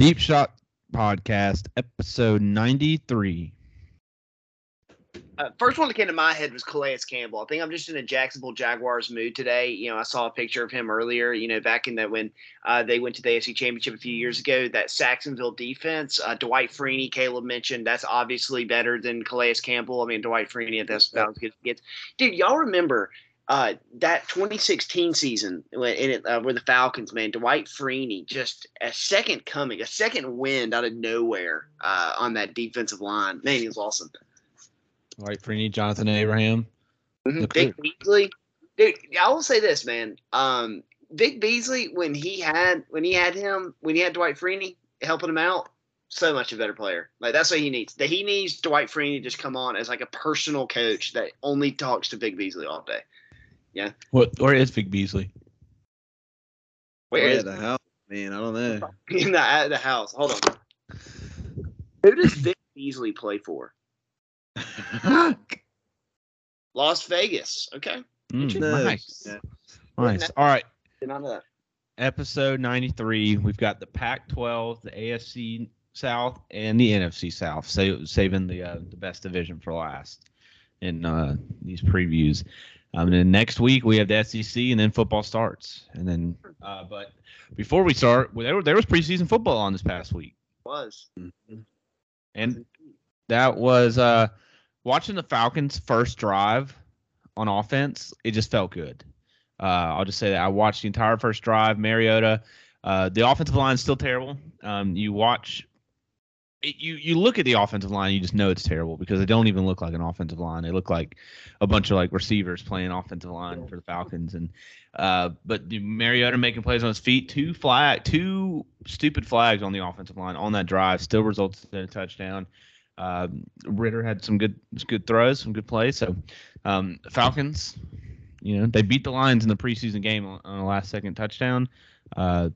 Deep Shot Podcast, episode 93. Uh, first one that came to my head was Calais Campbell. I think I'm just in a Jacksonville Jaguars mood today. You know, I saw a picture of him earlier. You know, back in that when uh, they went to the AFC Championship a few years ago, that Jacksonville defense. Uh, Dwight Freeney, Caleb mentioned, that's obviously better than Calais Campbell. I mean, Dwight Freeney, that's about as good as gets. Dude, y'all remember uh, that 2016 season when in it, uh, where the Falcons, man, Dwight Freeney, just a second coming, a second wind out of nowhere uh, on that defensive line. Man, he was awesome. Dwight Freeney, Jonathan Abraham. Mhm. Vic Beasley, dude. I will say this, man. Um, Vic Beasley, when he had when he had him, when he had Dwight Freeney helping him out, so much a better player. Like that's what he needs. That he needs Dwight Freeney to just come on as like a personal coach that only talks to Vic Beasley all day. What? Where is Vic Beasley? Where Oh, is yeah, the house, man? I don't know. in the at the house? Hold on. Who does Vic Beasley play for? Las Vegas. Okay, Mm, nice. Yeah. Nice. All right. did not know that. Episode 93. We've got the Pac 12, the AFC South, and the NFC South, sa- saving the uh, the best division for last in uh, these previews. Um, and then next week we have the SEC, and then football starts. And then, uh, but before we start, there, there was preseason football on this past week. Was And that was uh watching the Falcons first drive on offense, it just felt good. Uh I'll just say that I watched the entire first drive, Mariota, uh the offensive line is still terrible. Um you watch it, you you look at the offensive line, you just know it's terrible because they don't even look like an offensive line. They look like a bunch of like receivers playing offensive line for the Falcons and uh but Mariota making plays on his feet, two flag two stupid flags on the offensive line on that drive still results in a touchdown. Um, Ridder had some good good throws, some good plays. So um, Falcons, you know, they beat the Lions in the preseason game on, on a last second touchdown. Uh,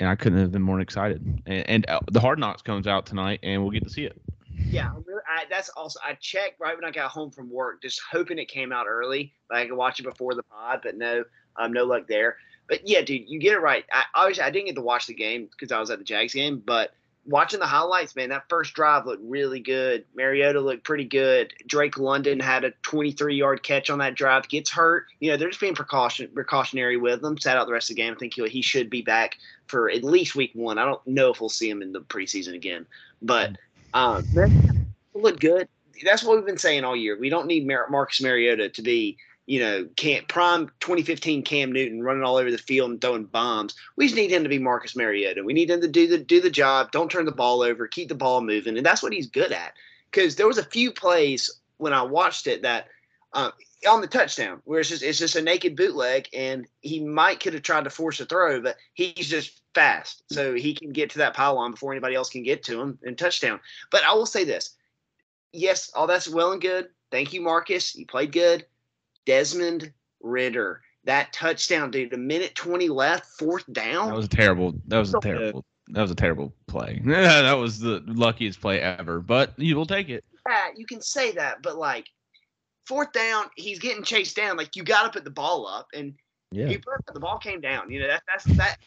and I couldn't have been more excited. And, and uh, the Hard Knocks comes out tonight, and we'll get to see it. Yeah, I, that's also I checked right when I got home from work, just hoping it came out early, like I could watch it before the pod. But no, um, no luck there. But yeah, dude, you get it right. I obviously I didn't get to watch the game because I was at the Jags game, but watching the highlights, man, that first drive looked really good. Mariota looked pretty good. Drake London had a 23 yard catch on that drive. Gets hurt, you know, they're just being precaution precautionary with him. Sat out the rest of the game. I think he he should be back for at least week one. I don't know if we'll see him in the preseason again, but um, man, look good. That's what we've been saying all year. We don't need Mar- Marcus Mariota to be, you know, Cam, prime 2015 Cam Newton running all over the field and throwing bombs. We just need him to be Marcus Mariota. We need him to do the do the job. Don't turn the ball over. Keep the ball moving, and that's what he's good at. Because there was a few plays when I watched it that uh, on the touchdown where it's just it's just a naked bootleg, and he might could have tried to force a throw, but he's just fast, so he can get to that pylon before anybody else can get to him and touchdown. But I will say this: yes, all that's well and good. Thank you, Marcus. You played good. Desmond Ridder, that touchdown, dude. A minute twenty left, fourth down. That was a terrible. That was a So- terrible. That was a terrible play. that was the luckiest play ever. But you will take it. yeah, you can say that, but like fourth down, he's getting chased down. Like you got to put the ball up, and Yeah. he put the ball came down. You know that that's that.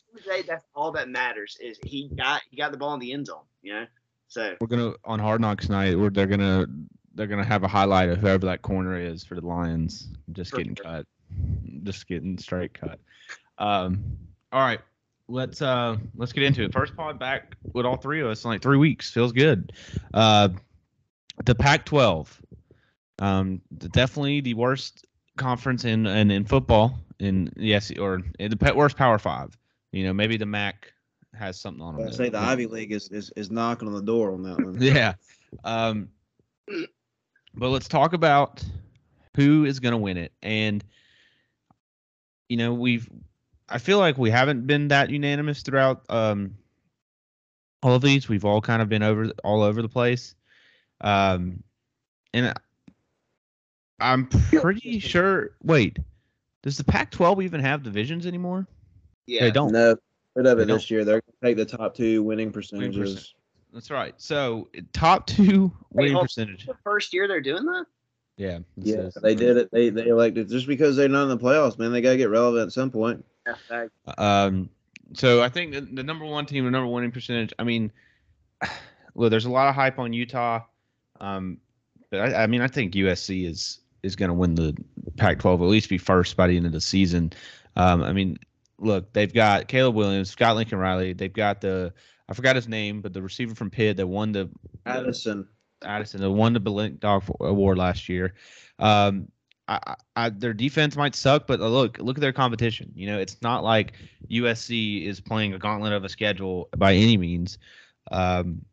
That's all that matters is he got he got the ball in the end zone. You know, so We're gonna on Hard Knocks night. Where they're gonna they're gonna have a highlight of whoever that corner is for the Lions. Just For getting cut. Just getting straight cut. Um. All right. Let's uh let's get into it. First pod back with all three of us in like three weeks. Feels good. Uh, the Pac-12. Um, definitely the worst conference in in, in football in yes or in the pe- worst Power Five. You know, maybe the MAC has something on them. I say the Ivy League is, is is knocking on the door on that one. Yeah. Um, but let's talk about who is going to win it. And, you know, we've, I feel like we haven't been that unanimous throughout um, all of these. We've all kind of been over all over the place. Um, and I- I'm pretty sure. Wait, does the Pac-12 even have divisions anymore? yeah, They don't. No, rid of They it don't. this year. They're gonna take the top two winning percentages. Percent. That's right. So top two winning hold- percentage. the first year they're doing that. Yeah. it Yeah, says- they did it. They they elected just because they're not in the playoffs, man. They gotta get relevant at some point. Yeah. Um, so I think the, the number one team, the number one winning percentage. I mean, well, there's a lot of hype on Utah, um, but I, I mean, I think USC is is going to win the Pac-12, at least be first by the end of the season. Um, I mean, look, they've got Caleb Williams, Scott Lincoln Riley. They've got the I forgot his name, but the receiver from Pitt that won the Addison. Addison that won the Biletnikoff Award last year. Um, I, I, their defense might suck, but look, look at their competition. You know, it's not like USC is playing a gauntlet of a schedule by any means. Um,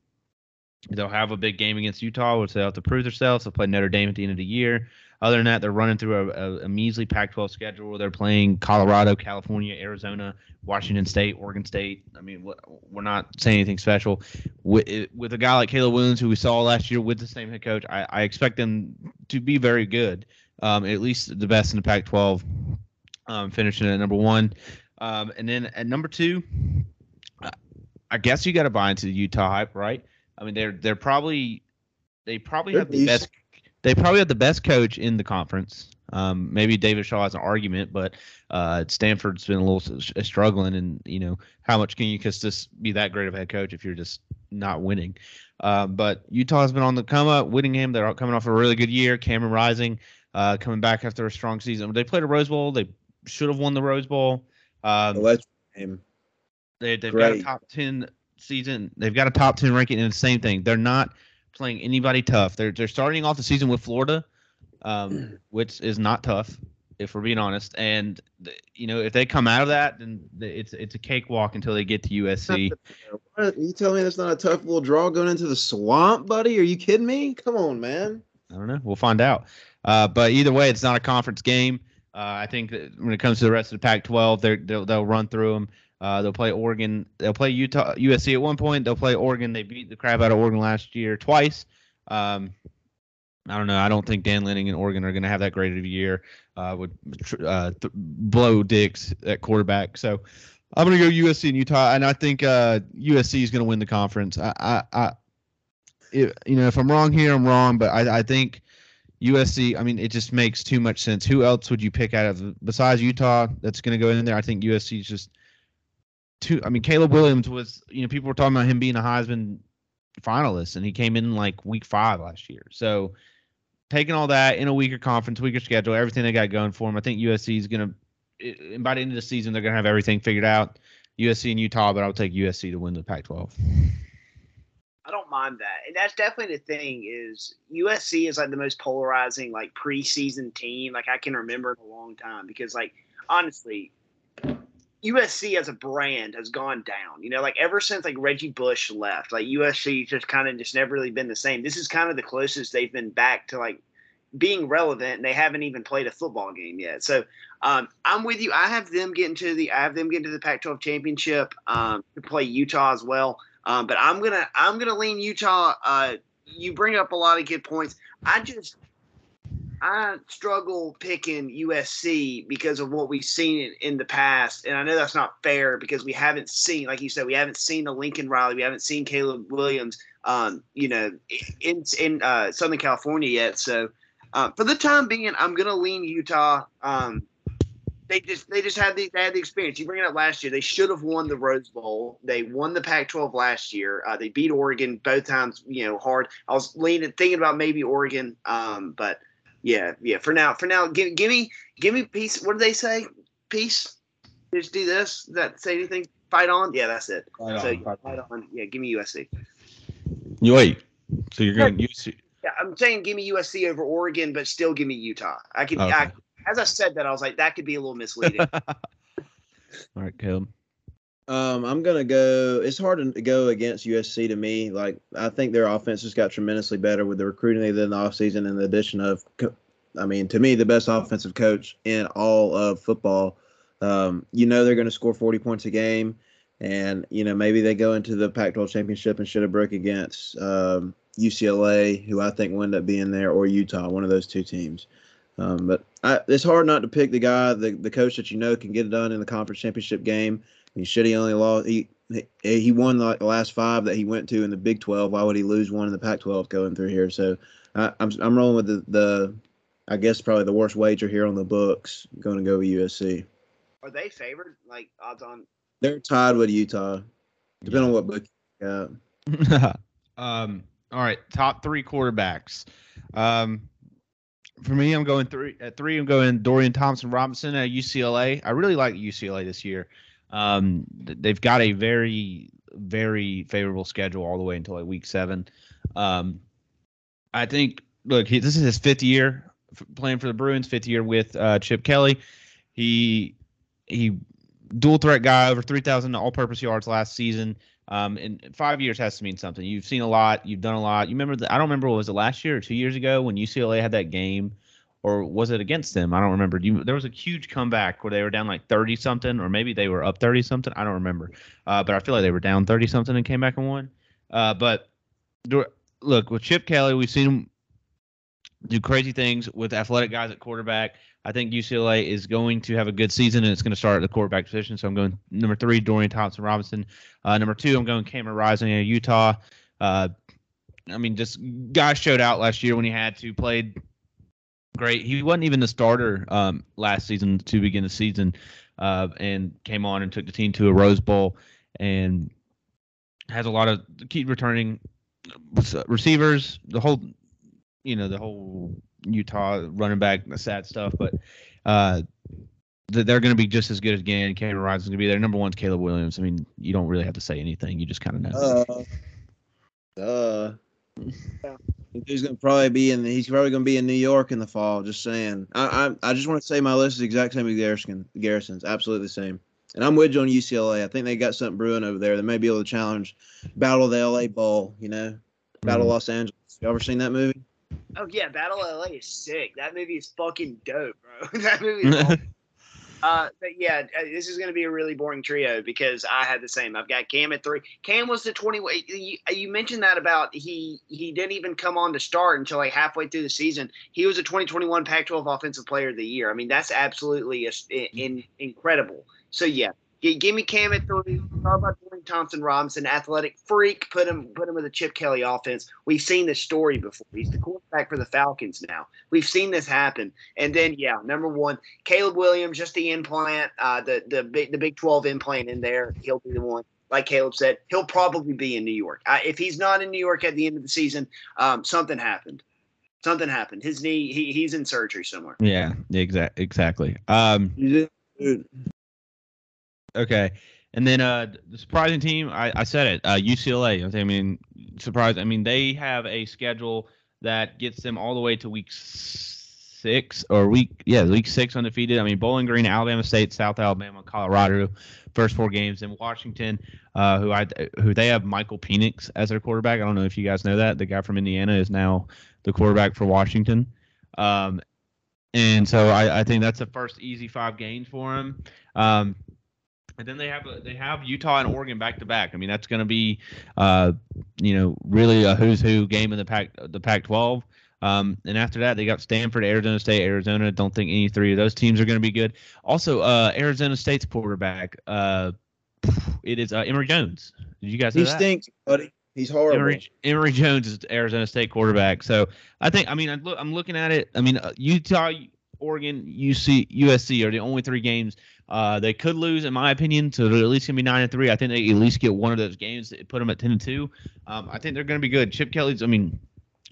they'll have a big game against Utah, which they'll have to prove themselves. They'll play Notre Dame at the end of the year. Other than that, they're running through a, a, a measly Pac-12 schedule. They're playing Colorado, California, Arizona, Washington State, Oregon State. I mean, we're not saying anything special. With, with a guy like Caleb Williams, who we saw last year with the same head coach, I, I expect them to be very good, um, at least the best in the Pac-12, um, finishing at number one. Um, and then at number two, I guess you got to buy into the Utah hype, right? I mean, they're they're probably they probably they're have the best they probably have the best coach in the conference. Um, maybe David Shaw has an argument, but uh, Stanford's been a little uh, struggling, and you know how much can you just be that great of a head coach if you're just not winning? Uh, but Utah has been on the come up. Whittingham, they're coming off a really good year. Cameron Rising, uh, coming back after a strong season. They played a Rose Bowl. They should have won the Rose Bowl. Um, him. They, they've great. got a top ten season. They've got a top ten ranking, and the same thing. They're not playing anybody tough. They're they're starting off the season with Florida, um, which is not tough if we're being honest. And you know, if they come out of that, then it's it's a cakewalk until they get to USC. What? You tell me that's not a tough little draw going into the swamp, buddy? Are you kidding me? Come on, man. I don't know. We'll find out. Uh, but either way, it's not a conference game. Uh, I think that when it comes to the rest of the Pac-12, they they'll, they'll run through them. Uh, they'll play Oregon. They'll play Utah, USC at one point. They'll play Oregon. They beat the crap out of Oregon last year twice. Um, I don't know. I don't think Dan Lanning and Oregon are going to have that great of a year. Uh, would uh, th- Bo Nix at quarterback. So I'm going to go USC and Utah, and I think uh, USC is going to win the conference. I, I, I it, you know, if I'm wrong here, I'm wrong, but I, I think USC. I mean, it just makes too much sense. Who else would you pick out of besides Utah that's going to go in there? I think USC is just too. I mean, Caleb Williams was. You know, people were talking about him being a Heisman finalist, and he came in like week five last year. So taking all that in a weaker conference, weaker schedule, everything they got going for him, I think USC is gonna. And by the end of the season, they're gonna have everything figured out. USC and Utah, but I'll take USC to win the Pac-12. I don't mind that, and that's definitely the thing. Is USC is like the most polarizing like preseason team like I can remember in a long time because like honestly, USC as a brand has gone down. You know, like ever since like Reggie Bush left, like USC just kind of just never really been the same. This is kind of the closest they've been back to like being relevant, and they haven't even played a football game yet. So um, I'm with you. I have them getting to the I have them getting to the Pac-12 championship um, to play Utah as well. Um, but I'm gonna I'm gonna lean Utah. Uh, you bring up a lot of good points. I just I struggle picking USC because of what we've seen in, in, the past, and I know that's not fair because we haven't seen, like you said, we haven't seen the Lincoln Riley, we haven't seen Caleb Williams, um, you know, in in uh, Southern California yet. So uh, for the time being, I'm gonna lean Utah. Um, they just they just had the they had the experience. You bring it up last year. They should have won the Rose Bowl. They won the Pac-12 last year. Uh, they beat Oregon both times. You know, hard. I was leaning thinking about maybe Oregon, um, but yeah, yeah. For now, for now, give, give me, give me peace. What do they say? Peace. Just do this. Does that say anything? Fight on. Yeah, that's it. Fight so, on. Fight, fight on. Yeah, give me USC. You wait. So you're going USC. Yeah, I'm saying give me USC over Oregon, but still give me Utah. I can. Okay. I, as I said that, I was like, that could be a little misleading. All right, Caleb. Um, I'm gonna go. It's hard to go against USC to me. Like I think their offense just got tremendously better with the recruiting they did in the offseason and the addition of, I mean, to me, the best offensive coach in all of football. Um, you know they're to score 40 points a game, and you know maybe they go into the Pac-12 championship and should have broke against um, UCLA, who I think will end up being there, or Utah, one of those two teams. Um, but I, it's hard not to pick the guy, the the coach that you know can get it done in the conference championship game he should he only lost he he won like the last five that he went to in the Big 12. Why would he lose one in the Pac-12 going through here? So I, I'm I'm rolling with the, the I guess probably the worst wager here on the books. Going to go with USC. Are they favored? Like odds on They're tied with Utah, depending on what book you got. um, all right, top three quarterbacks. Um, for me, I'm going three at three. I'm going Dorian Thompson Robinson at UCLA. I really like UCLA this year. Um, they've got a very very favorable schedule all the way until like week seven. Um, I think look, he, this is his fifth year playing for the Bruins, fifth year with uh, Chip Kelly. He he dual threat guy over 3,000 all-purpose yards last season. Um, and five years has to mean something. You've seen a lot. You've done a lot. You remember? The, I don't remember. what Was it last year or two years ago when UCLA had that game, or was it against them? I don't remember. You, there was a huge comeback where they were down like thirty something, or maybe they were up thirty something. I don't remember. Uh, but I feel like they were down thirty something and came back and won. Uh, but look with Chip Kelly, we've seen him do crazy things with athletic guys at quarterback. I think UCLA is going to have a good season, and it's going to start at the quarterback position. So I'm going number three, Dorian Thompson Robinson. Uh, number two, I'm going Cameron Rising in Utah. Uh, I mean, just guy showed out last year when he had to. Played great. He wasn't even the starter um, last season to begin the season, uh, and came on and took the team to a Rose Bowl, and has a lot of key returning receivers. The whole, you know, the whole Utah running back, the sad stuff, but uh, they're going to be just as good as again. Cameron Rising's going to be there. Number one's Caleb Williams. I mean, you don't really have to say anything. You just kind of know. Uh, uh, he's going to probably be in. The, he's probably going to be in New York in the fall. Just saying. I I, I just want to say my list is the exact same as Garrison. Garrison's absolutely the same. And I'm with you on UCLA. I think they got something brewing over there. They may be able to challenge Battle of the LA Bowl. You know, Battle mm-hmm. of Los Angeles. You ever seen that movie? Oh yeah, Battle of LA is sick. That movie is fucking dope, bro. that movie. Uh, but yeah, uh, this is going to be a really boring trio because I had the same. I've got Cam at three. Cam was the twenty. You, you mentioned that about he he didn't even come on to start until like halfway through the season. He was a 2021 Pac-12 Offensive Player of the Year. I mean, that's absolutely a, in, incredible. So yeah, give me Cam at three. Talk about Dwayne Thompson Robinson, athletic freak. Put him put him with a Chip Kelly offense. We've seen this story before. He's the quarterback for the Falcons now. We've seen this happen. And then yeah, number one, Caleb Williams, just the implant, uh, the the big the Big Twelve implant in there. He'll be the one. Like Caleb said, he'll probably be in New York. Uh, if he's not in New York at the end of the season, um, something happened something happened. His knee, he, he's in surgery somewhere. Yeah, exactly. Exactly. Um, Okay. And then uh, the surprising team, I, I said it, uh, UCLA. I mean, surprise. I mean, they have a schedule that gets them all the way to week six or week, yeah, week six undefeated. I mean, Bowling Green, Alabama State, South Alabama, Colorado, first four games. And Washington, uh, who I who they have Michael Penix as their quarterback. I don't know if you guys know that. The guy from Indiana is now the quarterback for Washington. Um, and so I, I think that's the first easy five games for him. Um, and then they have they have Utah and Oregon back to back. I mean, that's going to be, uh, you know, really a who's who game in the pack the Pac-12. Um, and after that, they got Stanford, Arizona State, Arizona. Don't think any three of those teams are going to be good. Also, uh, Arizona State's quarterback, uh, it is uh, Emory Jones. Did you guys? Know he that? stinks, buddy. He's horrible. Emory, Emory, Jones is Arizona State quarterback. So I think, I mean, I look, I'm looking at it. I mean, uh, Utah, Oregon, UC, USC are the only three games uh, they could lose, in my opinion, so they're at least gonna be nine and three. I think they at least get one of those games that put them at ten and two. Um, I think they're gonna be good. Chip Kelly's, I mean,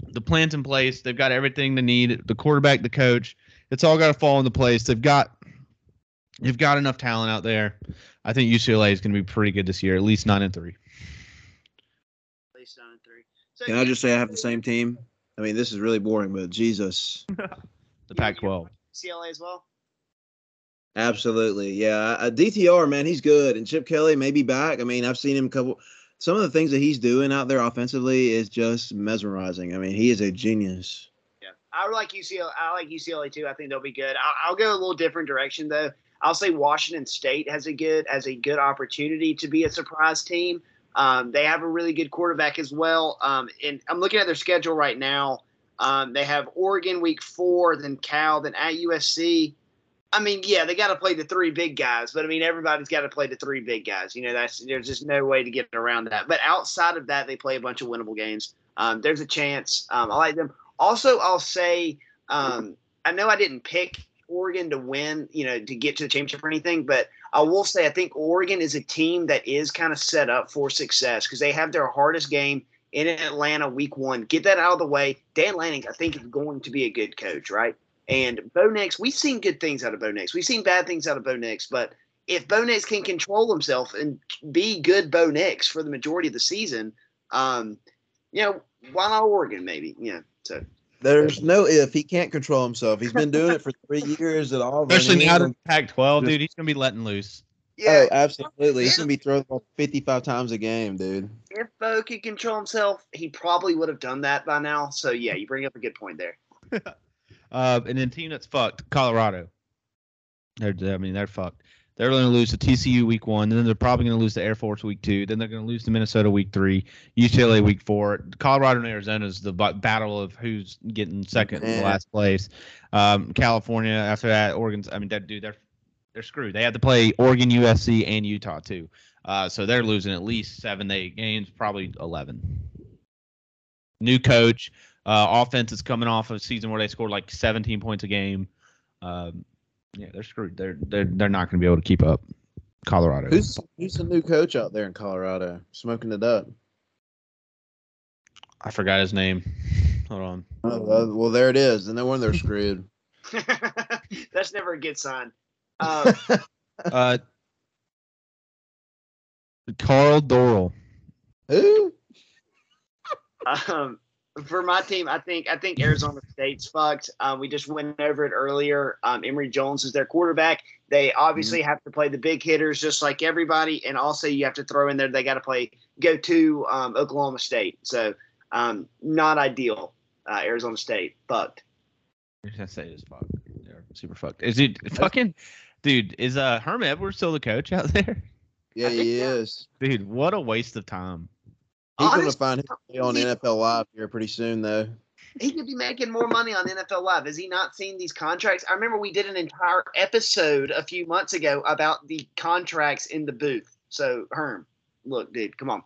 the plan's in place. They've got everything they need. The quarterback, the coach, it's all got to fall into place. They've got, they've got enough talent out there. I think UCLA is gonna be pretty good this year, at least nine and three. At least nine and three. So Can I just say I have the same team? I mean, this is really boring, but Jesus. the Pac-12. CLA as well. Absolutely, yeah. Uh, DTR man, he's good, and Chip Kelly may be back. I mean, I've seen him a couple. Some of the things that he's doing out there offensively is just mesmerizing. I mean, he is a genius. Yeah, I like UCLA. I like UCLA too. I think they'll be good. I'll, I'll go a little different direction though. I'll say Washington State has a good has a good opportunity to be a surprise team. Um, they have a really good quarterback as well. Um, and I'm looking at their schedule right now. Um, they have Oregon week four, then Cal, then at USC. I mean, yeah, they got to play the three big guys, but I mean, everybody's got to play the three big guys. You know, that's there's just no way to get around that. But outside of that, they play a bunch of winnable games. Um, there's a chance. Um, I like them. Also, I'll say, um, I know I didn't pick Oregon to win, you know, to get to the championship or anything, but I will say I think Oregon is a team that is kind of set up for success because they have their hardest game in Atlanta week one. Get that out of the way. Dan Lanning, I think, is going to be a good coach, right? And Bo Nix, we've seen good things out of Bo Nix. We've seen bad things out of Bo Nix, but if Bo Nix can control himself and be good Bo Nix for the majority of the season, um, you know, why not Oregon? Maybe, yeah. So There's no if he can't control himself. He's been doing it for three years at all. Especially now ain't to Pac-12, dude. He's gonna be letting loose. yeah, Oh, absolutely. He's gonna be throwing the ball 55 times a game, dude. if Bo could control himself, he probably would have done that by now. So yeah, you bring up a good point there. Uh, and then team that's fucked, Colorado. They're, I mean, they're fucked. They're going to lose to TCU week one. Then they're probably going to lose to Air Force week two. Then they're going to lose to Minnesota week three, UCLA week four. Colorado and Arizona is the bu- battle of who's getting second and Man. last place. Um, California after that, Oregon's. I mean, that dude, they're they're screwed. They have to play Oregon, USC, and Utah too. Uh, so they're losing at least seven eight games, probably eleven. New coach, uh, offense is coming off a season where they scored like 17 points a game. Um, yeah, they're screwed. They're they're they're not going to be able to keep up. Colorado. Who's who's the new coach out there in Colorado? Smoking it up. I forgot his name. Hold on. Oh, well, well, there it is. And no wonder they're screwed. That's never a good sign. Um, Uh, Karl Dorrell. Who? um, for my team, I think I think Arizona State's fucked. Um, we just went over it earlier. Um, Emory Jones is their quarterback. They obviously have to play the big hitters just like everybody, and also you have to throw in there they got to play go to um, Oklahoma State. So um, not ideal. Uh, Arizona State fucked. I should say is fucked. They're super fucked. Is it fucking dude? Is uh Herm Edwards still the coach out there? Yeah, think he is. Dude, what a waste of time. He's gonna Honest- find his way on NFL Live here pretty soon, though. he could be making more money on NFL Live. Has he not seen these contracts? I remember we did an entire episode a few months ago about the contracts in the booth. So Herm, look, dude, come on.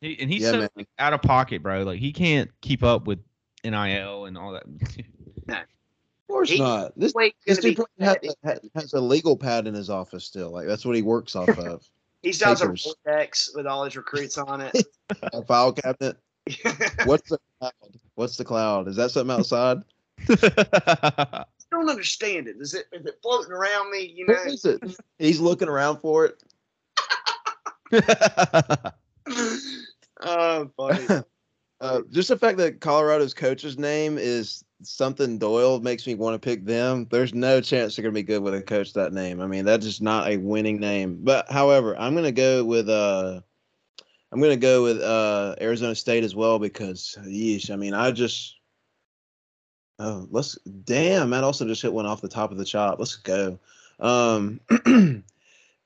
He, and he's Yeah, so like, out of pocket, bro. Like he can't keep up with NIL and all that. Of course He- not. This Wait, this dude has, has a legal pad in his office still. Like that's what he works off of. He still has a papers. Rolodex with all his recruits on it. A file cabinet. What's the cloud? What's the cloud? Is that something outside? I don't understand it. Is it is it floating around me? You know. is it? He's looking around for it. oh, funny. Uh, just the fact that Colorado's coach's name is something Doyle makes me want to pick them. There's no chance they're gonna be good with a coach that name. I mean, that's just not a winning name. But however, I'm gonna go with uh, I'm gonna go with uh Arizona State as well because yeesh, I mean, I just oh let's damn Matt also just hit one off the top of the chop. Let's go. Um,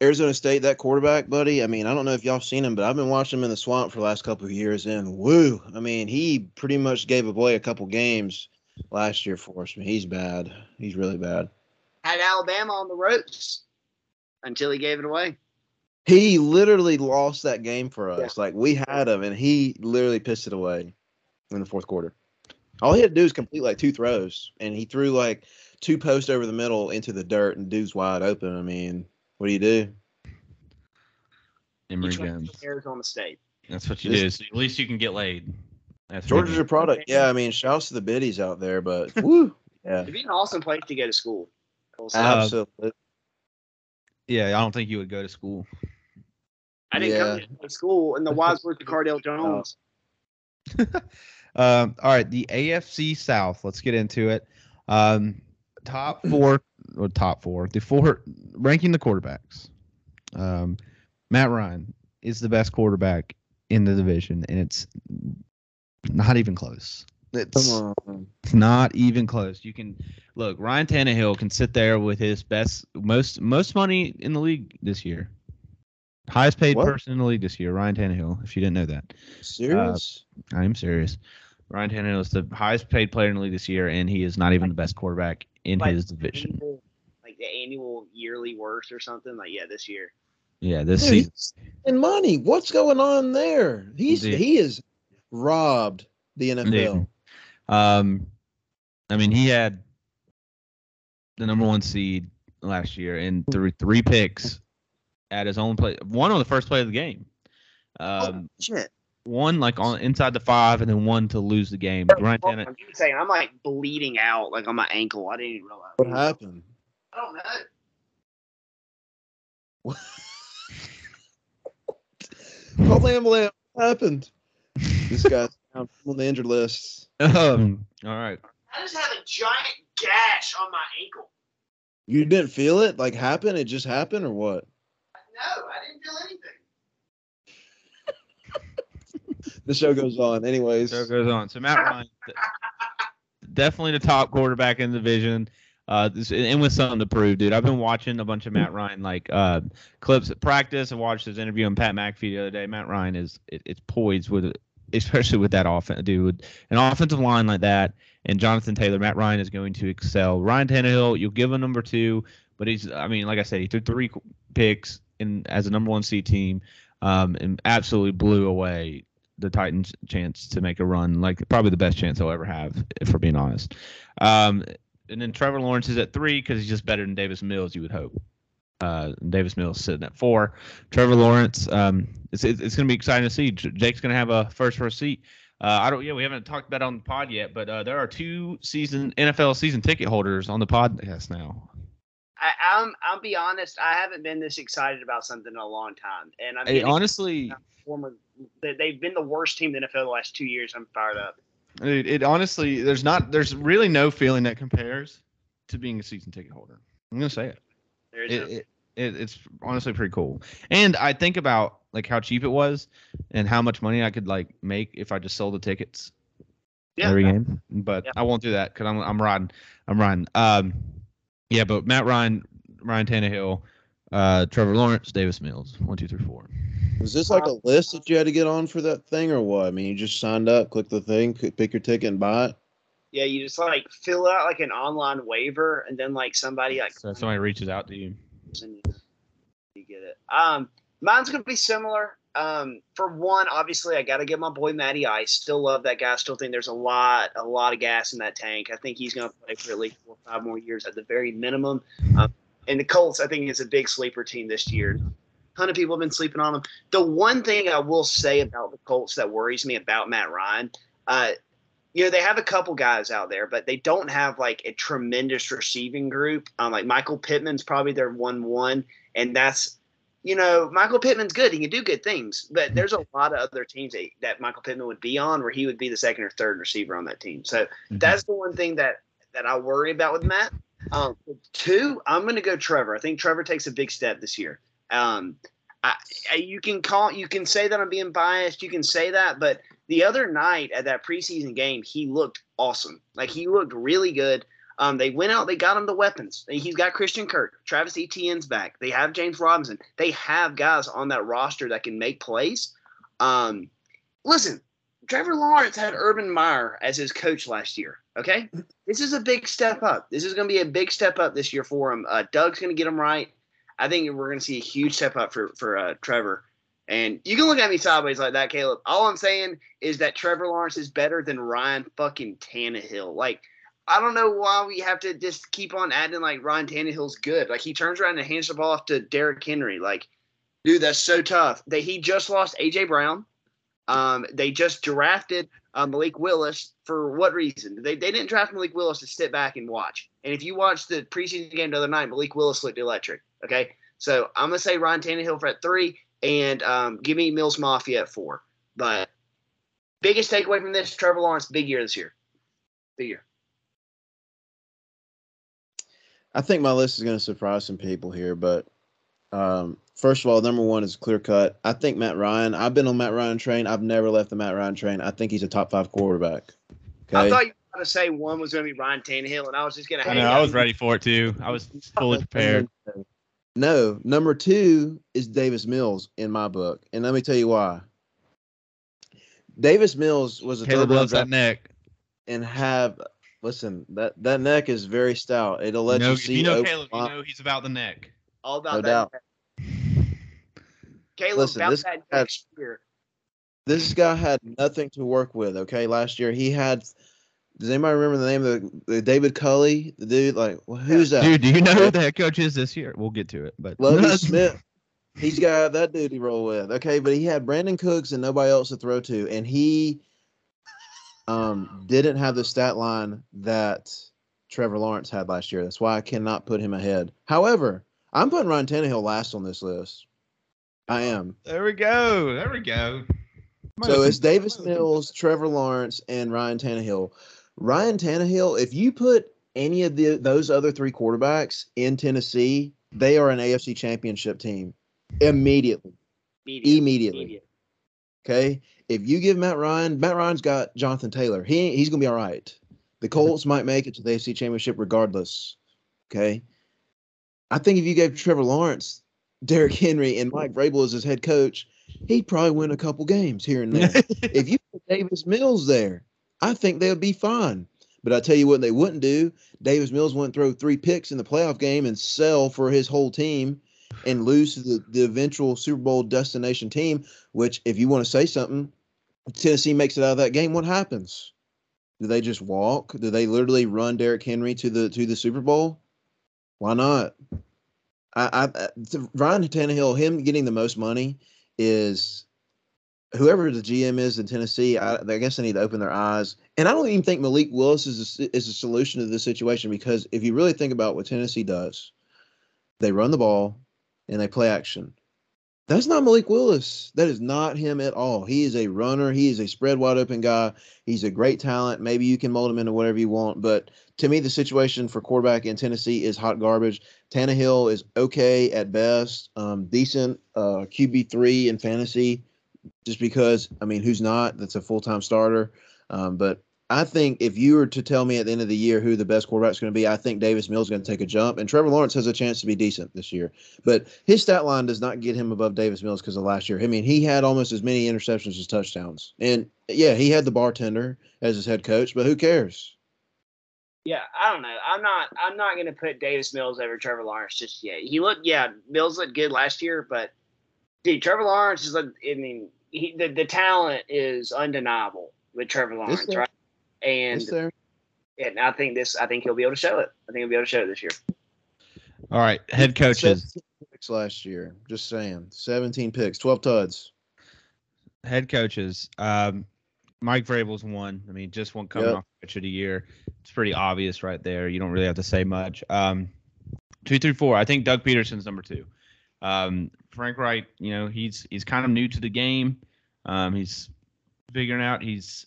Arizona State, that quarterback, buddy. I mean, I don't know if y'all seen him, but I've been watching him in the swamp for the last couple of years, and woo! I mean, he pretty much gave away a couple games last year for us. I mean, he's bad. He's really bad. Had Alabama on the ropes until he gave it away. He literally lost that game for us. Like we had him, and he literally pissed it away in the fourth quarter. All he had to do is complete like two throws, and he threw like two posts over the middle into the dirt, and dude's wide open. I mean, what do you do? Emory He Jones. transferred Arizona State. That's what you This- do. So at least you can get laid. That's Georgia's big. a product. Yeah, I mean, shouts to the biddies out there, but woo, yeah, It'd be an awesome place to go to school. Also, Uh, absolutely. Yeah, I don't think you would go to school. I didn't come to school in the wise words of Cardale Jones. Um, all right, the AFC South. Let's get into it. Um, top four or top four. The four ranking the quarterbacks. Um, Matt Ryan is the best quarterback in the division, and it's not even close. It's It's not even close. You can look. Ryan Tannehill can sit there with his best, most most money in the league this year. Highest paid What? person in the league this year, Ryan Tannehill. If you didn't know that, Serious? I am serious. Ryan Tannehill is the highest paid player in the league this year, and he is not even the best quarterback in Like, his division. Annual- Like the annual yearly worst or something. Like yeah, this year. Yeah, this Dude, season. and money. What's going on there? He's Dude. he is robbed the NFL. Dude. Um, I mean, he had the number one seed last year and threw three picks at his own play. One on the first play of the game. Um, oh, shit. One like on inside the five, and then one to lose the game. Ryan Hold Tannehill. on, saying I'm like bleeding out like on my ankle. I didn't even realize. What happened? I don't know. Call the ambulance. What happened? This guy's on the injured list. Um, all right. I just have a giant gash on my ankle. You didn't feel it like happen? It just happened or what? No, I didn't feel anything. The show goes on. Anyways, So it goes on. So Matt Ryan, definitely the top quarterback in the division. Uh, and with something to prove, dude. I've been watching a bunch of Matt Ryan like uh, clips at practice. I watched his interview on Pat McAfee the other day. Matt Ryan is it, it's poised with, especially with that offense, dude. An offensive line like that and Jonathan Taylor, Matt Ryan is going to excel. Ryan Tannehill, you'll give him number two, but he's, I mean, like I said, he threw three picks in as a number one C team, um, and absolutely blew away the Titans' chance to make a run, like probably the best chance they'll ever have, if we're being honest. Um, and then Trevor Lawrence is at three because he's just better than Davis Mills, you would hope. Uh, Davis Mills sitting at four. Trevor Lawrence, um, it's it's, going to be exciting to see. J- Jake's going to have a first first seat. Uh, I don't. Yeah, we haven't talked about it on the pod yet, but uh, there are two season NFL season ticket holders on the podcast now. I, I'm I'll be honest. I haven't been this excited about something in a long time, and I'm Hey, honestly, former. they- They've been the worst team in the NFL the last two years. I'm fired up. It, it honestly, there's not, there's really no feeling that compares to being a season ticket holder. I'm gonna say it. It, it, it it's honestly pretty cool. And I think about like how cheap it was and how much money I could like make if I just sold the tickets yeah, every game. But Yeah. I won't do that because I'm I'm riding. I'm riding. Um, yeah, but Matt Ryan, Ryan Tannehill, uh, Trevor Lawrence, Davis Mills, one, two, three, four. Was this like a list that you had to get on for that thing or what? I mean, you just signed up, click the thing, pick your ticket, and buy it. yeah. You just like fill out like an online waiver, and then like somebody like So somebody reaches out to you. and you, you get it. Um, mine's gonna be similar. Um, for one, obviously, I got to get my boy Matty Ice. Still love that guy. Still think there's a lot, a lot of gas in that tank. I think he's gonna play for at least four or five more years at the very minimum. Um, and the Colts, I think, is a big sleeper team this year. Ton of people have been sleeping on them. The one thing I will say about the Colts that worries me about Matt Ryan, uh, you know, they have a couple guys out there, but they don't have like a tremendous receiving group. Um, like Michael Pittman's probably their one one, and that's you know, Michael Pittman's good. He can do good things, but there's a lot of other teams that, that Michael Pittman would be on where he would be the second or third receiver on that team. So that's the one thing that that I worry about with Matt. Um, two, I'm going to go Trevor. I think Trevor takes a big step this year. Um, I, I, you can call, you can say that I'm being biased. You can say that, but the other night at that preseason game, he looked awesome. Like he looked really good. Um, they went out, they got him the weapons. He's got Christian Kirk, Travis Etienne's back. They have James Robinson. They have guys on that roster that can make plays. Um, listen, Trevor Lawrence had Urban Meyer as his coach last year. Okay, this is a big step up. This is going to be a big step up this year for him. Uh, Doug's going to get him right. I think we're going to see a huge step up for for uh, Trevor. And you can look at me sideways like that, Caleb. All I'm saying is that Trevor Lawrence is better than Ryan fucking Tannehill. Like, I don't know why we have to just keep on adding like Ryan Tannehill's good. Like, he turns around and hands the ball off to Derrick Henry. Like, dude, that's so tough. That he just lost A.J. Brown. Um, they just drafted uh, Malik Willis for what reason? They, they didn't draft Malik Willis to sit back and watch. And if you watched the preseason game the other night, Malik Willis looked electric. Okay. So I'm going to say Ryan Tannehill for at three and um, give me Mills Mafia at four. But biggest takeaway from this, Trevor Lawrence, big year this year. Big year. I think my list is going to surprise some people here, but um, first of all, number one is clear cut. I think Matt Ryan. I've been on Matt Ryan train. I've never left the Matt Ryan train. I think he's a top five quarterback. Okay? I thought you were going to say one was going to be Ryan Tannehill, and I was just going to I know. I was ready for it too. I was fully prepared. No, number two is Davis Mills in my book, and let me tell you why. Davis Mills was a Caleb third loves that neck. and have listen that that neck is very stout. It'll You let know, you see. you know open Caleb, you know he's about the neck. All about No that. doubt. Caleb, Listen, about this that guy- next year. this guy had nothing to work with. Okay, last year he had Does anybody remember the name of the, the David Culley? The dude, like, well, who's that? Dude, do you know who the head coach is this year? We'll get to it, but Lovey Smith. He's got that dude he roll with. Okay, but he had Brandin Cooks and nobody else to throw to, and he um didn't have the stat line that Trevor Lawrence had last year. That's why I cannot put him ahead. However, I'm putting Ryan Tannehill last on this list. I am. There we go. There we go. So it's Davis Mills, Trevor Lawrence, and Ryan Tannehill. Ryan Tannehill, if you put any of the those other three quarterbacks in Tennessee, they are an AFC championship team immediately. Immediate. Immediately. Immediate. Okay. If you give Matt Ryan, Matt Ryan's got Jonathan Taylor. He he's gonna be all right. The Colts might make it to the AFC championship regardless. Okay. I think if you gave Trevor Lawrence, Derrick Henry, and Mike Vrabel as his head coach, he'd probably win a couple games here and there. if you put Davis Mills there, I think they'll be fine. But I tell you what, they wouldn't do. Davis Mills wouldn't throw three picks in the playoff game and sell for his whole team and lose to the, the eventual Super Bowl destination team. Which, if you want to say something, Tennessee makes it out of that game. What happens? Do they just walk? Do they literally run Derrick Henry to the to the Super Bowl? Why not? I, I uh, to Ryan Tannehill, him getting the most money is whoever the GM is in Tennessee. I, I guess they need to open their eyes. And I don't even think Malik Willis is a, is a solution to this situation because if you really think about what Tennessee does, they run the ball and they play action. That's not Malik Willis. That is not him at all. He is a runner. He is a spread wide open guy. He's a great talent. Maybe you can mold him into whatever you want. But to me, the situation for quarterback in Tennessee is hot garbage. Tannehill is okay at best, um, decent uh, QB three in fantasy, just because I mean, who's not? That's a full time starter. Um, but I think if you were to tell me at the end of the year who the best quarterback is going to be, I think Davis Mills is going to take a jump, and Trevor Lawrence has a chance to be decent this year. But his stat line does not get him above Davis Mills because of last year. I mean, he had almost as many interceptions as touchdowns, and yeah, he had the bartender as his head coach, but who cares? Yeah, I don't know. I'm not. I'm not going to put Davis Mills over Trevor Lawrence just yet. He looked. Yeah, Mills looked good last year, but dude, Trevor Lawrence is. like I mean, he, the the talent is undeniable with Trevor Lawrence, there. right? And Is there? and I think this. I think he'll be able to show it. I think he'll be able to show it this year. All right, head coaches. 17 picks last year. Just saying, seventeen picks, twelve tuds. Head coaches. Um, Mike Vrabel's one. I mean, just one coming Yep. off coach of the year. It's pretty obvious right there. You don't really have to say much. Um, two through four. I think Doug Pederson's number two. Um, Frank Reich. You know, he's he's kind of new to the game. Um, he's figuring out. He's.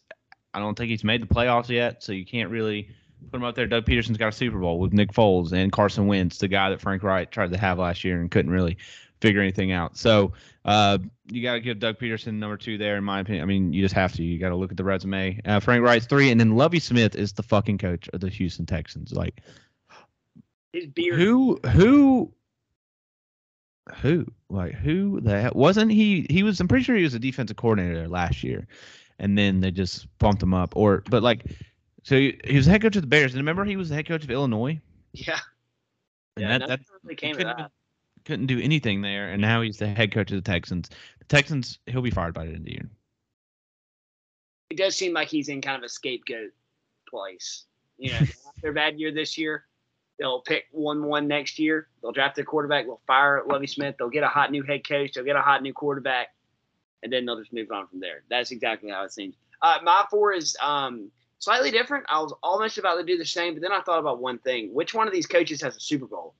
I don't think he's made the playoffs yet, so you can't really put him up there. Doug Pederson's got a Super Bowl with Nick Foles and Carson Wentz, the guy that Frank Reich tried to have last year and couldn't really figure anything out. So uh, you got to give Doug Pederson number two there, in my opinion. I mean, you just have to. You got to look at the resume. Uh, Frank Reich's three, and then Lovie Smith is the fucking coach of the Houston Texans. Like, His beard. who, who, who, like, who the hell wasn't he? He was. I'm pretty sure he was a defensive coordinator there last year, and then they just bumped him up. Or, but like, so he, he was the head coach of the Bears, and remember he was the head coach of Illinois. Yeah. And yeah. that, that really came couldn't, that. couldn't do anything there, and now he's the head coach of the Texans. The Texans, he'll be fired by the end of the year. It does seem like he's in kind of a scapegoat place. You know, after a bad year this year, they'll pick one one next year. They'll draft their quarterback. They'll fire Lovie Smith. They'll get a hot new head coach. They'll get a hot new quarterback, and then they'll just move on from there. That's exactly how it seems. Uh, my four is um, slightly different. I was almost about to do the same, but then I thought about one thing. Which one of these coaches has a Super Bowl?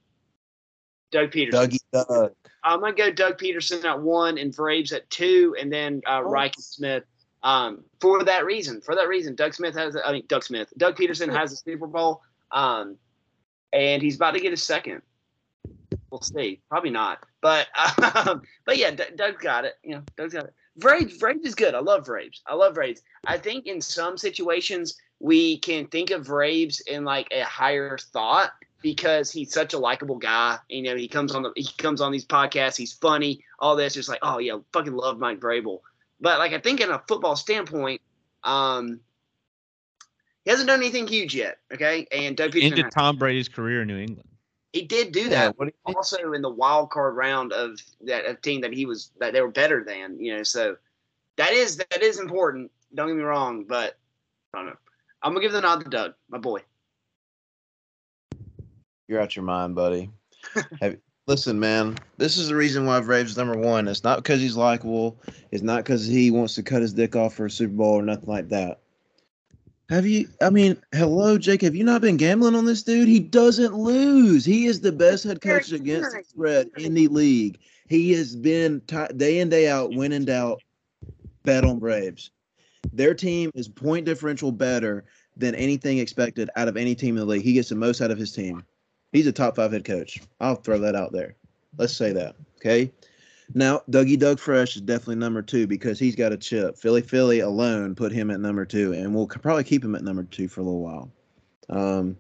Doug Pederson. Dougie Doug. I'm gonna go Doug Pederson at one and Braves at two, and then uh, Oh. Reich Smith. Um, for that reason, for that reason, Doug Smith has. I mean, Doug Smith, Doug Pederson has a Super Bowl, um, and he's about to get a second. We'll see. Probably not, but um, but yeah, D- Doug's got it. You know, Doug's got it. Braves, Braves is good. I love Braves. I love Braves. I think in some situations we can think of Braves in like a higher thought because he's such a likable guy. You know, he comes on the he comes on these podcasts. He's funny. All this, just like, oh yeah, fucking love Mike Vrabel. But like, I think in a football standpoint, um, he hasn't done anything huge yet. Okay, and Doug Pederson, Ended. Tom Brady's career in New England. he did do Yeah, that. what do you think? Also in the wild card round of that a team that he was that they were better than. You know, so that is that is important. Don't get me wrong, but I don't know. I'm gonna give the nod to Doug, my boy. You're out your mind, buddy. Have, listen, man. This is the reason why Braves number one. It's not because he's likable. It's not because he wants to cut his dick off for a Super Bowl or nothing like that. Have you? I mean, hello, Jake. Have you not been gambling on this dude? He doesn't lose. He is the best head coach against the spread in the league. He has been t- day in day out, win and out, bet on Braves. Their team is point differential better than anything expected out of any team in the league. He gets the most out of his team. He's a top five head coach. I'll throw that out there. Let's say that. Okay. Now, Dougie Doug Fresh is definitely number two because he's got a chip. Philly Philly alone put him at number two, and we'll probably keep him at number two for a little while. Um,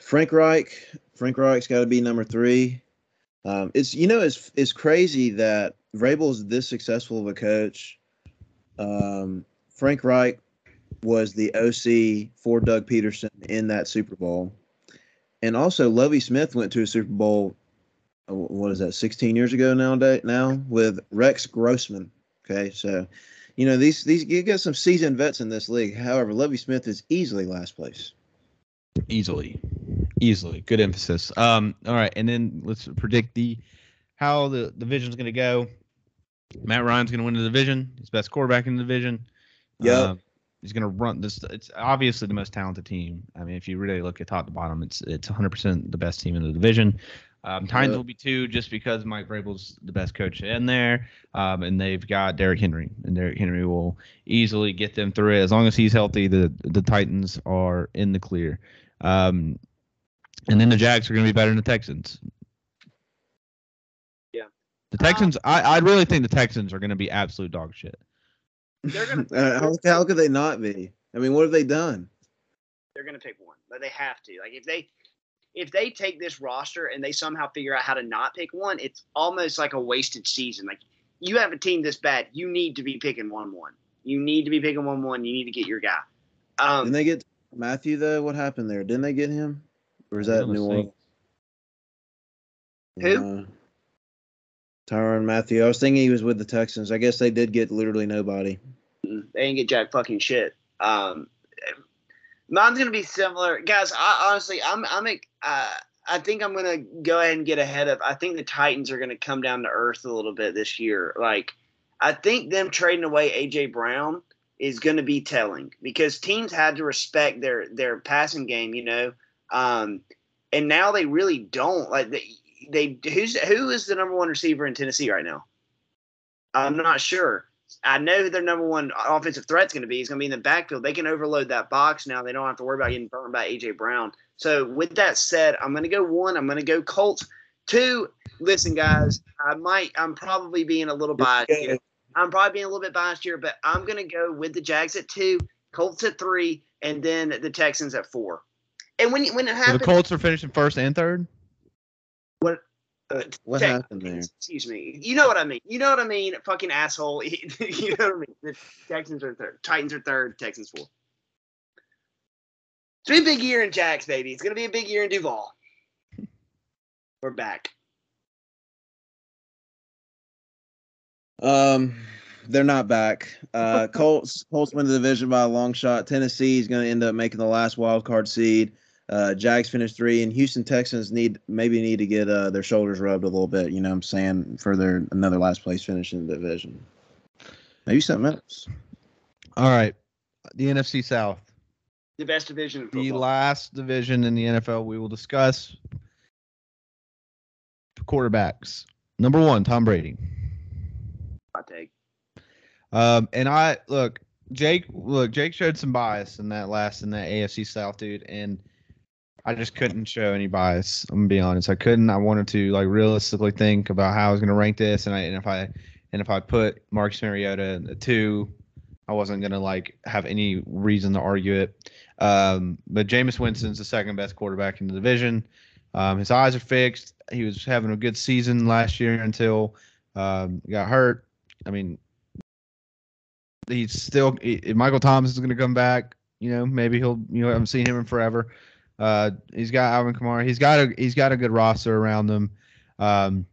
Frank Reich, Frank Reich's got to be number three. Um, it's you know it's it's crazy that Vrabel's this successful of a coach. Um, Frank Reich was the OC for Doug Pederson in that Super Bowl. And also, Lovie Smith went to a Super Bowl. Uh, What is that? 16 years ago nowadays. Now with Rex Grossman. Okay, so you know these these you got some seasoned vets in this league. However, Lovie Smith is easily last place. Easily, easily. Good emphasis. Um. All right, and then let's predict the how the division's going to go. Matt Ryan's going to win the division. He's best quarterback in the division. Yeah. Um, he's going to run this. It's obviously the most talented team. I mean, if you really look at top to bottom, it's it's 100% the best team in the division. Um, Titans Yep. will be two just because Mike Vrabel's the best coach in there, um, and they've got Derrick Henry, and Derrick Henry will easily get them through it as long as he's healthy. The the Titans are in the clear, um, and then the Jags are going to be better than the Texans. Yeah. the Texans. I I really think the Texans are going to be absolute dog shit. They're gonna Uh, how, how could they not be? I mean, what have they done? they're gonna pick one. but they have to. Like if they if they take this roster and they somehow figure out how to not pick one, it's almost like a wasted season. Like you have a team this bad, you need to be picking one one. You need to be picking one one. You need to get your guy. Um, Didn't they get Mathieu though? What happened there? Didn't they get him? Or is that New think- Orleans? Who? Uh, Tyrann Mathieu. I was thinking he was with the Texans. I guess they did get literally nobody. they ain't get jack fucking shit. Um, mine's gonna be similar, guys. I honestly, I'm, I'm, uh, I think I'm gonna go ahead and get ahead of. I think the Titans are gonna come down to earth a little bit this year. Like, I think them trading away AJ Brown is gonna be telling because teams had to respect their their passing game, you know, um, and now they really don't. Like they, they who's who is the number one receiver in Tennessee right now? I'm not sure. I know who their number one offensive threat's going to be. He's going to be in the backfield. They can overload that box now. They don't have to worry about getting burned by AJ Brown. So with that said, I'm going to go one. I'm going to go Colts. Two. Listen, guys, I might. I'm probably being a little biased here. I'm probably being a little bit biased here, but I'm going to go with the Jags at two, Colts at three, and then the Texans at four. And when when it So the Colts are finishing first and third. Uh, What Tex- happened there? Excuse me. You know what I mean. You know what I mean. Fucking asshole. you know what I mean. The Texans are third. Titans are third. Texans fourth. It's gonna be a big year in Jacks, baby. It's gonna be a big year in Duval. We're back. Um, they're not back. Uh, Colts Colts win the division by a long shot. Tennessee is going to end up making the last wild card seed. Uh, Jags finished three, and Houston Texans need maybe need to get uh, their shoulders rubbed a little bit. You know, what I'm saying for their another last place finish in the division. Maybe something else. All right, the NFC South, The best division in the last division in the NFL we will discuss. Quarterbacks. Number one, Tom Brady. Hot take. Um, and I look, Jake. Look, Jake showed some bias in that last in that AFC South, dude, and I just couldn't show any bias. I'm gonna be honest. I couldn't. I wanted to like realistically think about how I was gonna rank this, and I and if I and if I put Marcus Mariota at two, I wasn't gonna like have any reason to argue it. Um, but Jameis Winston's the second best quarterback in the division. Um, his eyes are fixed. He was having a good season last year until um, got hurt. I mean, he's still he- Michael Thomas is going to come back. You know, maybe he'll. You know, I haven't seen him in forever. Uh, he's got Alvin Kamara. He's got a he's got a good roster around them. Um,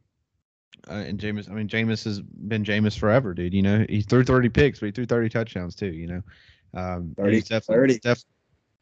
uh, and Jameis, I mean, Jameis has been Jameis forever, dude. You know, he threw 30 picks, but he threw 30 touchdowns too. You know, Um, 30, he's definitely, 30. def-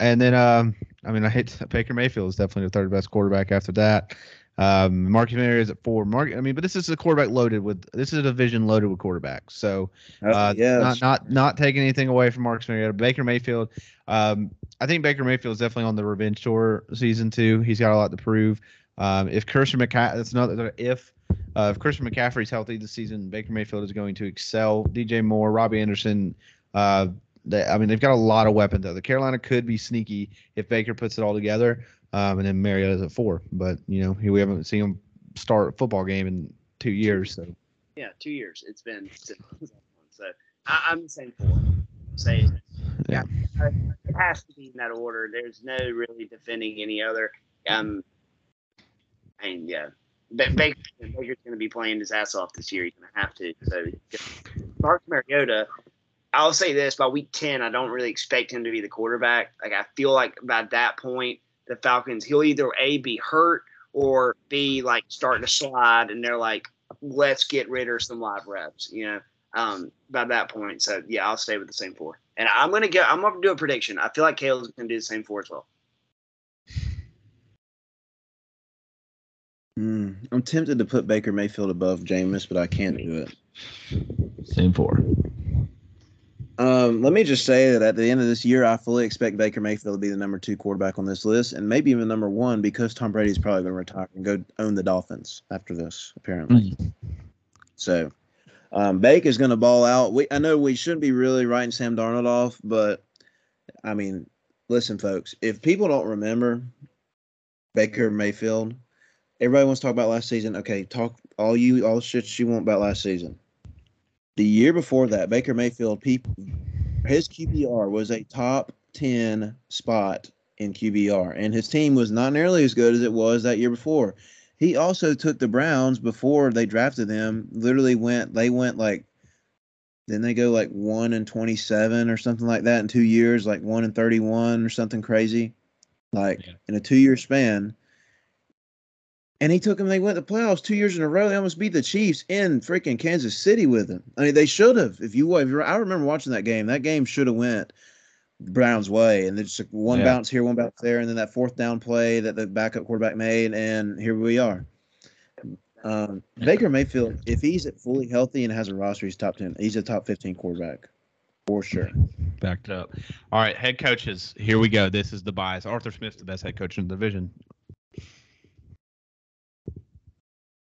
and then um, I mean, I hate Baker Mayfield is definitely the third best quarterback after that. Um, Marcus Mariota at four. Mark, I mean, but this is a quarterback loaded with this is a division loaded with quarterbacks. So uh, yeah, not not not taking anything away from Marcus Mariota. Baker Mayfield. Um, I think Baker Mayfield is definitely on the revenge tour season two. He's got a lot to prove. Um, if Christian McCaffrey, that's another if uh, if Christian McCaffrey's healthy this season, Baker Mayfield is going to excel. DJ Moore, Robbie Anderson. Uh, they, I mean, they've got a lot of weapons. Though. The Carolina could be sneaky if Baker puts it all together. Um, and then Mariota's at four, but you know, we haven't seen him start a football game in two years. So Yeah, two years. It's been so I, I'm saying four. Say Yeah. it has to be in that order. There's no really defending any other. Um, and yeah, Ba- Baker, Baker's going to be playing his ass off this year. He's going to have to. So Mark Mariota. I'll say this: by week ten, I don't really expect him to be the quarterback. Like I feel like by that point, the Falcons, he'll either a be hurt or b like starting to slide, and they're like, let's get rid of some live reps. You know, um, by that point. So yeah, I'll stay with the same four. And I'm gonna go. I'm gonna do a prediction. I feel like Caleb's gonna do the same four as well. Mm, I'm tempted to put Baker Mayfield above Jameis, but I can't do it. same four. Um, let me just say that at the end of this year, I fully expect Baker Mayfield to be the number two quarterback on this list, and maybe even number one because Tom Brady's probably going to retire and go own the Dolphins after this, apparently. So, um, Bake is going to ball out. We I know we shouldn't be really writing Sam Darnold off, but I mean, listen, folks, if people don't remember Baker Mayfield, everybody wants to talk about last season. Okay, talk all you all shit you want about last season. The year before that, Baker Mayfield, people, his QBR was a top ten spot in QBR, and his team was not nearly as good as it was that year before. He also took the Browns before they drafted him. Literally went they went like then they go like one and twenty seven or something like that in two years, like one and thirty one or something crazy, like Yeah. in a two year span. And he took them. They went to playoffs two years in a row. They almost beat the Chiefs in freaking Kansas City with him. I mean, they should have. If you, if you, I remember watching that game. That game should have went Browns' way, and it's just one Yeah. bounce here, one bounce there, and then that fourth down play that the backup quarterback made, and here we are. Um, Baker Mayfield, if he's fully healthy and has a roster, he's top ten. He's a top fifteen quarterback for sure. Backed up. All right, head coaches. Here we go. This is the bias. Arthur Smith's the best head coach in the division.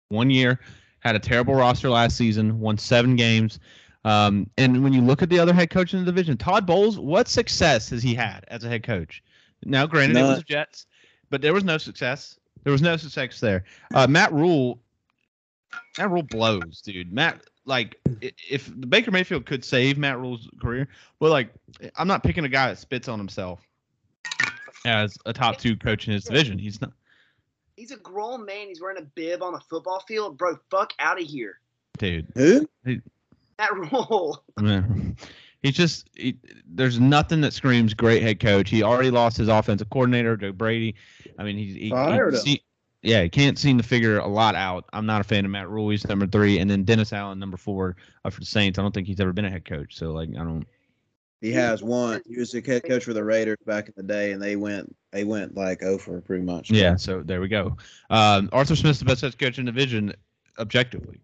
One year, had a terrible roster last season, won seven games. Um, and when you look at the other head coach in the division, Todd Bowles, what success has he had as a head coach? Now, granted, it was the Jets, but there was no success. There was no success there. Uh, Matt Rhule, Matt Rhule blows, dude. Matt, like, if Baker Mayfield could save Matt Rhule's career, well, like, I'm not picking a guy that spits on himself as a top two coach in his division. He's not, He's a grown man. He's wearing a bib on the football field, bro. Fuck out of here. dude. Who? That rule. Man. He's just he, there's nothing that screams great head coach. He already lost his offensive coordinator, Joe Brady. I mean, he's he, Fired he, him. see- yeah, he can't seem to figure a lot out. I'm not a fan of Matt Rhule. He's number three, and then Dennis Allen, number four, uh, for the Saints. I don't think he's ever been a head coach. So like, I don't. He has one. He was the head coach for the Raiders back in the day, and they went they went like over pretty much. Yeah, so there we go. Um, Arthur Smith's the best head coach in the division, objectively.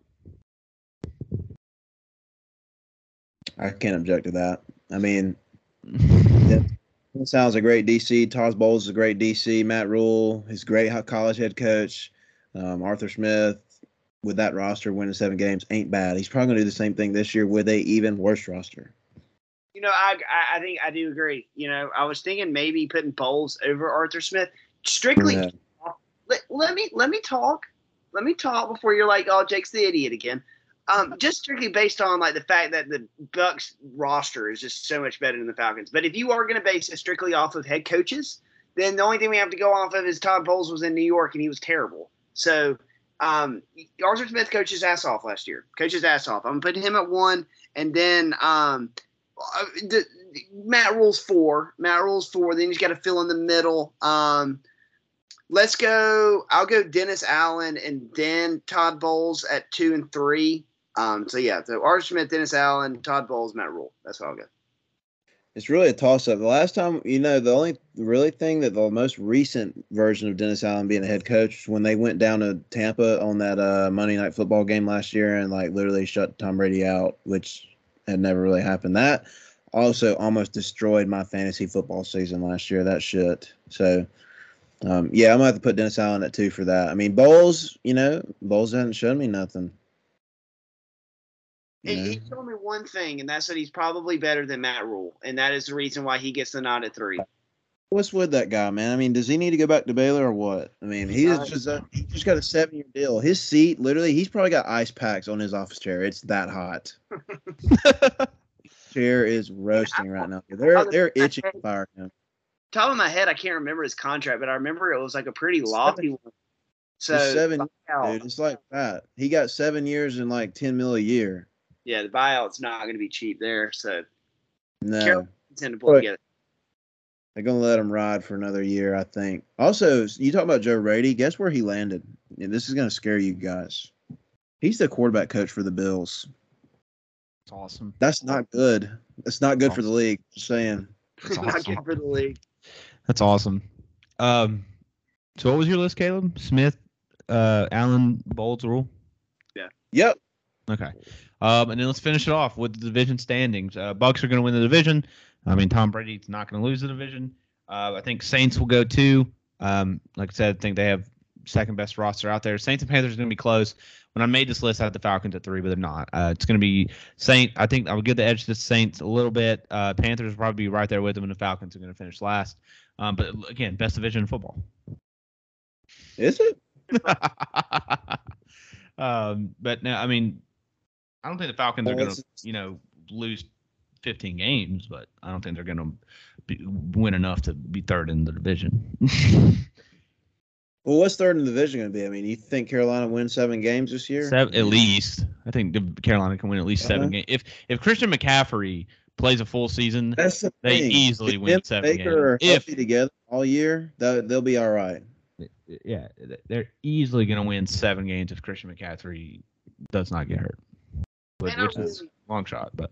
I can't object to that. I mean, it sounds a great DC. Todd Bowles is a great DC. Matt Rhule, he's a great ho- college head coach. Um, Arthur Smith, with that roster, winning seven games ain't bad. He's probably gonna do the same thing this year with a even worse roster. You know, I, I I think I do agree. You know, I was thinking maybe putting Bowles over Arthur Smith. Strictly, Yeah. let, let me let me talk. Let me talk before you're like, oh, Jake's the idiot again. Um, just strictly based on like the fact that the Bucs roster is just so much better than the Falcons. But if you are going to base it strictly off of head coaches, then the only thing we have to go off of is Todd Bowles was in New York and he was terrible. So um, Arthur Smith coached his ass off last year. Coached his ass off. I'm putting him at one, and then um, uh, the, Matt Rhule's four. Matt Rhule's four. Then he's got to fill in the middle. Um, let's go. I'll go Dennis Allen and then Todd Bowles at two and three. Um, so yeah, so Arthur Smith, Dennis Allen, Todd Bowles, Matt Rhule. That's what I'll go. It's really a toss up. The last time, you know, the only really thing that the most recent version of Dennis Allen being a head coach when they went down to Tampa on that uh, Monday night football game last year and like literally shut Tom Brady out, which had never really happened. That also almost destroyed my fantasy football season last year. That shit. So, um, yeah, I'm gonna have to put Dennis Allen at two for that. I mean, Bowles, you know, Bowles hasn't shown me nothing. He, told me one thing, and that's that he's probably better than Matt Rhule, and that is the reason why he gets the nod at three. What's with that guy, man? I mean, does he need to go back to Baylor or what? I mean, he is just a, he just got a seven year deal. His seat, literally, he's probably got ice packs on his office chair. It's that hot. chair is roasting right now. They're they're itching to fire him. Top of my head, I can't remember his contract, but I remember it was like a pretty lofty one. So seven, dude. It's like that. He got seven years and like ten mil a year. Yeah, the buyout's not going to be cheap there. So No, Carol- tend to pull Right. together. they're gonna let him ride for another year, I think. Also, you talk about Joe Brady. Guess where he landed? And this is gonna scare you guys. He's the quarterback coach for the Bills. That's awesome. That's not good. That's not good for the league. Just saying. That's not good for the league. That's awesome. Um, so what was your list, Caleb? Smith, uh, Allen, Bowles, Rhule. Yeah. Yep. Okay. Um, and then let's finish it off with the division standings. Uh, Bucs are going to win the division. I mean, Tom Brady's not going to lose the division. Uh, I think Saints will go two. Um, like I said, I think they have second best roster out there. Saints and Panthers are going to be close. When I made this list, I had the Falcons at three, but they're not. Uh, it's going to be Saint. I think I would give the edge to the Saints a little bit. Uh, Panthers will probably be right there with them, and the Falcons are going to finish last. Um, but again, best division in football. Is it? um, but no, I mean, I don't think the Falcons are going to, you know, lose 15 games, but I don't think they're going to win enough to be third in the division. Well, what's third in the division going to be? I mean, you think Carolina wins seven games this year? Seven, at least, I think Carolina can win at least seven Uh-huh. games. If if Christian McCaffrey plays a full season, That's the They thing. easily if win him seven Baker are games. If- healthy together all year, they'll, they'll be all right. yeah, they're easily going to win seven games if Christian McCaffrey does not get hurt, which, And which is a long shot. But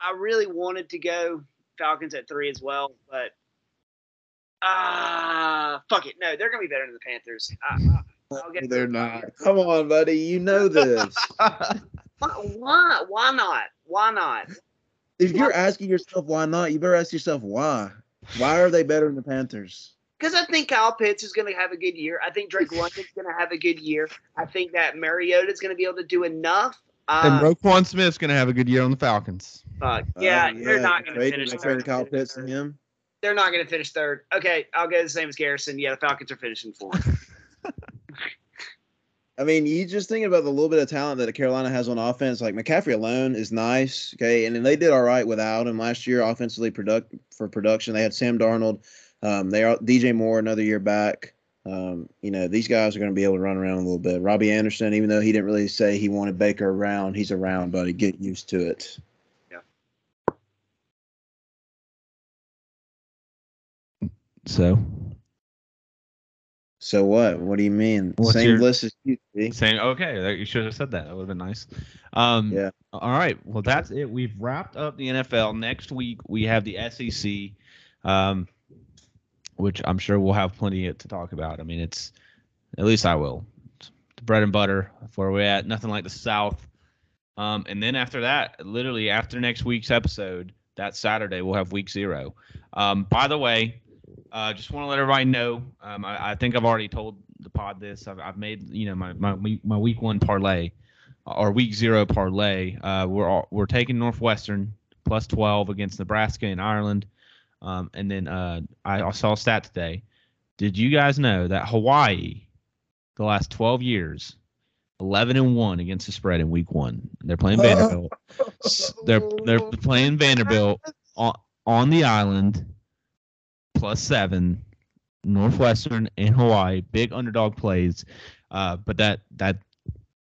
I really wanted to go Falcons at three as well, but ah, fuck it. No, they're gonna be better than the Panthers. I, I, I'll get They're not. Come on, buddy. You know this. why, why? Why not? Why not? if you're asking yourself why not, you better ask yourself why. Why are they better than the Panthers? Because I think Kyle Pitts is going to have a good year. I think Drake London's going to have a good year. I think that Mariota is going to be able to do enough. And Uh, Roquan Smith's going to have a good year on the Falcons. fuck. yeah, Uh, they're not going to trade- finish third. traded Kyle Pitts and him. They're not going to finish third. Okay, I'll go the same as Garrison. Yeah, the Falcons are finishing fourth. I mean, you just thinking about the little bit of talent that Carolina has on offense. Like McCaffrey alone is nice, okay, and then they did all right without him last year offensively. Product for production, they had Sam Darnold. Um, they are DJ Moore another year back. Um, you know, these guys are going to be able to run around a little bit. Robbie Anderson, even though he didn't really say he wanted Baker around, he's around, buddy. Get used to it. Yeah. So So what? What do you mean? What's Same your- list as you. see? saying okay, you should have said that. That would have been nice. Um, Yeah. All right. Well, that's it. We've wrapped up the NFL. Next week we have the SEC, um, which I'm sure we'll have plenty to talk about. I mean, it's at least I will. It's the bread and butter of where we're at. Nothing like the South. Um, and then after that, literally after next week's episode, that Saturday we'll have Week Zero. Um, by the way, uh, just want to let everybody know. Um, I, I think I've already told the pod this. I've, I've made you know my, my week- my week one parlay or week zero parlay. Uh, we're all, we're taking Northwestern plus twelve against Nebraska and Ireland. Um, and then uh, I, saw a stat today. Did you guys know that Hawaii, the last twelve years, eleven and one against the spread in week one? They're playing Vanderbilt. They're they're playing Vanderbilt on on the island, plus seven. Northwestern and Hawaii, big underdog plays, uh, but that that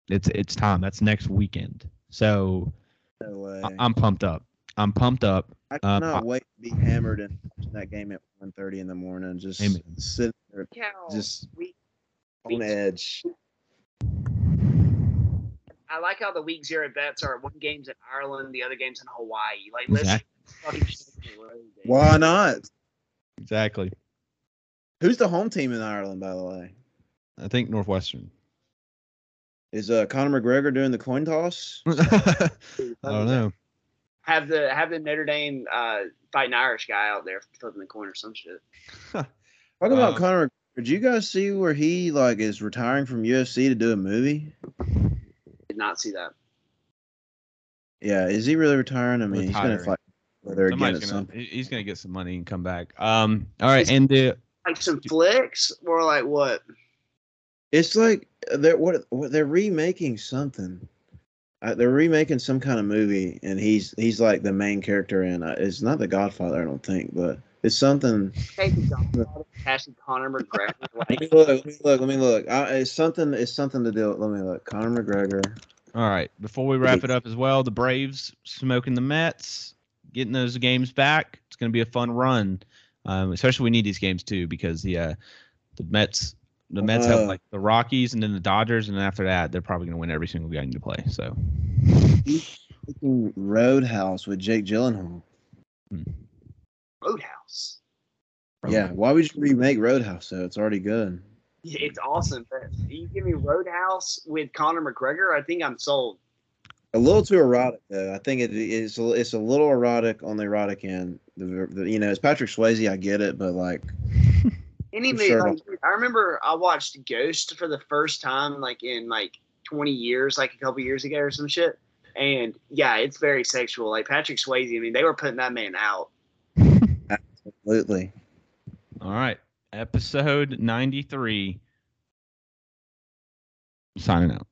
it's it's time. That's next weekend. So No. I- I'm pumped up. I'm pumped up. I um, cannot I- wait to be hammered and watch that game at 1.30 in the morning. Just Amen. sit there, Cal, just we, on edge. I like how the week zero bets are one game's in Ireland, the other game's in Hawaii. Like, let's Why not? Exactly. Who's the home team in Ireland, by the way? I think Northwestern. Is uh, Conor McGregor doing the coin toss? I don't know. Have the have the Notre Dame uh, fighting Irish guy out there flipping the corner, or some shit. Talk about Uh, Conor. Did you guys see where he like is retiring from UFC to do a movie? Did not see that. Yeah, is he really retiring? I mean, he's gonna fight whether again at gonna, some. he's gonna get some money and come back. Um. All right, Is- and the Like some flicks or like what? It's like they're what, what they're remaking something. Uh, they're remaking some kind of movie, and he's he's like the main character in. Uh, it's not The Godfather, I don't think, but it's something. Casey Johnson, Cassie Conor McGregor. Let Like, me look. Let me look. Let me look. Uh, it's something. It's something to do. Let me look. Conor McGregor. all right. Before we wrap it up as well, the Braves smoking the Mets, getting those games back. It's gonna be a fun run. Um, especially we need these games too because the uh, the Mets the Mets have Uh. like the Rockies and then the Dodgers, and then after that they're probably gonna win every single game to play. So Roadhouse with Jake Gyllenhaal. Roadhouse. Yeah, why would you remake Roadhouse? though? it's already good. Yeah, it's awesome. But you give me Roadhouse with Conor McGregor, I think I'm sold. A little too erotic though. I think it is. a- It's a little erotic on the erotic end. The, the, you know, it's Patrick Swayze. I get it, but like, Any I'm movie, sure like, I remember I watched Ghost for the first time, like in like 20 years, like a couple years ago or some shit. And yeah, it's very sexual. Like Patrick Swayze, I mean, they were putting that man out. absolutely. all right, episode ninety three. Signing out.